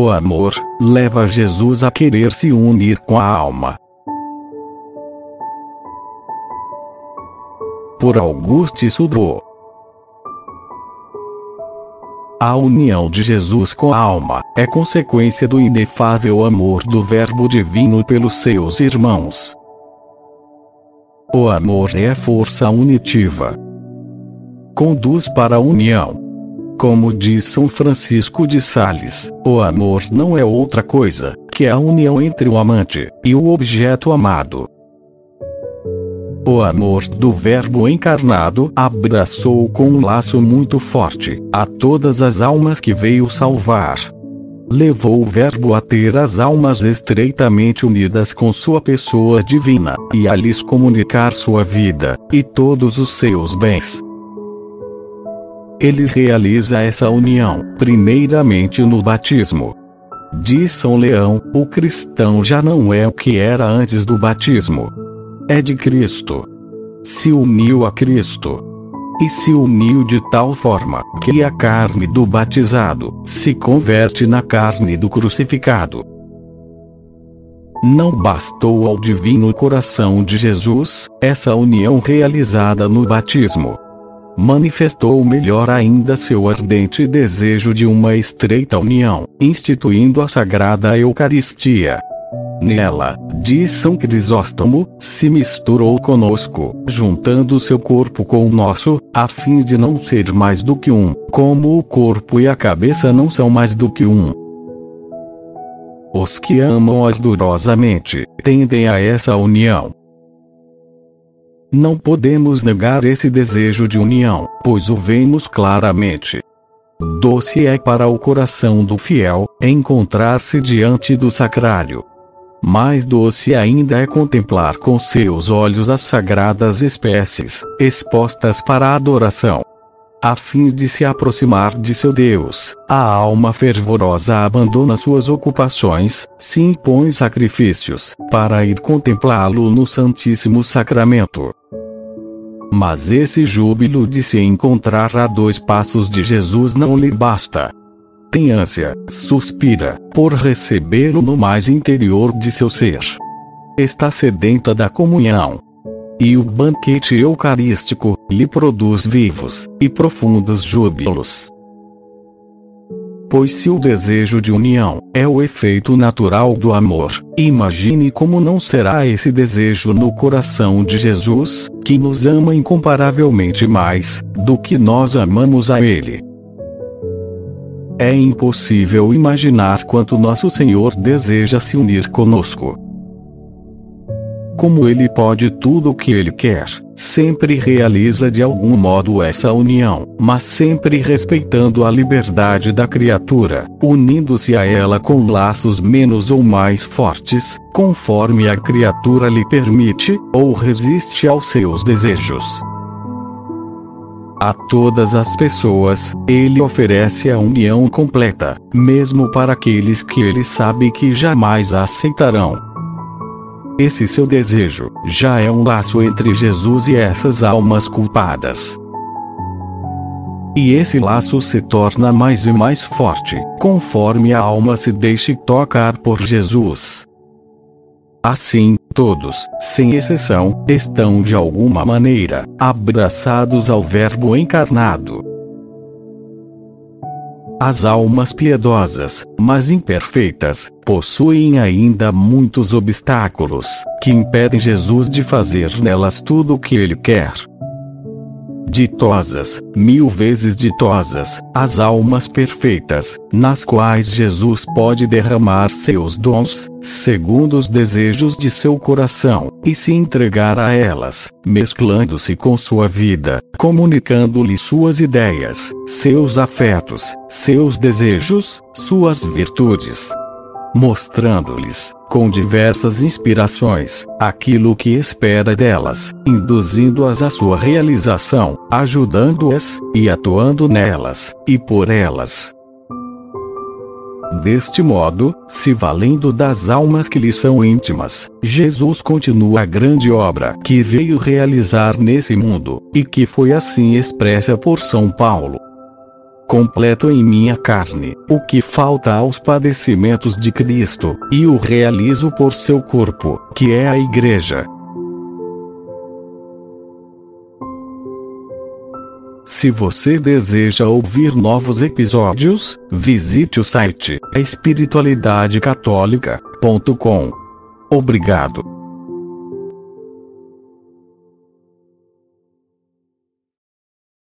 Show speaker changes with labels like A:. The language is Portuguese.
A: O amor leva Jesus a querer se unir com a alma. Por Auguste Sudro. A união de Jesus com a alma é consequência do inefável amor do Verbo Divino pelos seus irmãos. O amor é a força unitiva. Conduz para a união. Como diz São Francisco de Sales, o amor não é outra coisa que a união entre o amante e o objeto amado. O amor do Verbo encarnado abraçou com um laço muito forte a todas as almas que veio salvar. Levou o Verbo a ter as almas estreitamente unidas com sua pessoa divina, e a lhes comunicar sua vida, e todos os seus bens. Ele realiza essa união, primeiramente no batismo. Diz São Leão: o cristão já não é o que era antes do batismo é de Cristo. Se uniu a Cristo. E se uniu de tal forma que a carne do batizado se converte na carne do crucificado. Não bastou ao divino coração de Jesus essa união realizada no batismo. Manifestou melhor ainda seu ardente desejo de uma estreita união, instituindo a sagrada Eucaristia. Nela, diz São Crisóstomo, se misturou conosco, juntando seu corpo com o nosso, a fim de não ser mais do que um, como o corpo e a cabeça não são mais do que um. Os que amam ardorosamente tendem a essa união. Não podemos negar esse desejo de união, pois o vemos claramente. Doce é para o coração do fiel encontrar-se diante do sacrário, mais doce ainda é contemplar com seus olhos as sagradas espécies, expostas para adoração. A fim de se aproximar de seu Deus, a alma fervorosa abandona suas ocupações, se impõe sacrifícios, para ir contemplá-lo no Santíssimo Sacramento. Mas esse júbilo de se encontrar a dois passos de Jesus não lhe basta tem ânsia, suspira, por recebê-lo no mais interior de seu ser. Está sedenta da comunhão. E o banquete eucarístico lhe produz vivos e profundos júbilos. Pois se o desejo de união é o efeito natural do amor, imagine como não será esse desejo no coração de Jesus, que nos ama incomparavelmente mais do que nós amamos a Ele. É impossível imaginar quanto nosso Senhor deseja se unir conosco. Como Ele pode tudo o que Ele quer, sempre realiza de algum modo essa união, mas sempre respeitando a liberdade da criatura, unindo-se a ela com laços menos ou mais fortes, conforme a criatura lhe permite, ou resiste aos seus desejos. A todas as pessoas, ele oferece a união completa, mesmo para aqueles que ele sabe que jamais a aceitarão. Esse seu desejo já é um laço entre Jesus e essas almas culpadas. E esse laço se torna mais e mais forte, conforme a alma se deixe tocar por Jesus. Assim, todos, sem exceção, estão de alguma maneira abraçados ao Verbo encarnado. As almas piedosas, mas imperfeitas, possuem ainda muitos obstáculos que impedem Jesus de fazer nelas tudo o que ele quer ditosas, mil vezes ditosas, as almas perfeitas, nas quais Jesus pode derramar seus dons, segundo os desejos de seu coração, e se entregar a elas, mesclando-se com sua vida, comunicando-lhe suas ideias, seus afetos, seus desejos, suas virtudes mostrando-lhes, com diversas inspirações, aquilo que espera delas, induzindo-as à sua realização, ajudando-as, e atuando nelas, e por elas. Deste modo, se valendo das almas que lhe são íntimas, Jesus continua a grande obra que veio realizar nesse mundo, e que foi assim expressa por São Paulo. Completo em minha carne, o que falta aos padecimentos de Cristo, e o realizo por seu corpo, que é a Igreja. Se você deseja ouvir novos episódios, visite o site espiritualidadecatólica.com. Obrigado.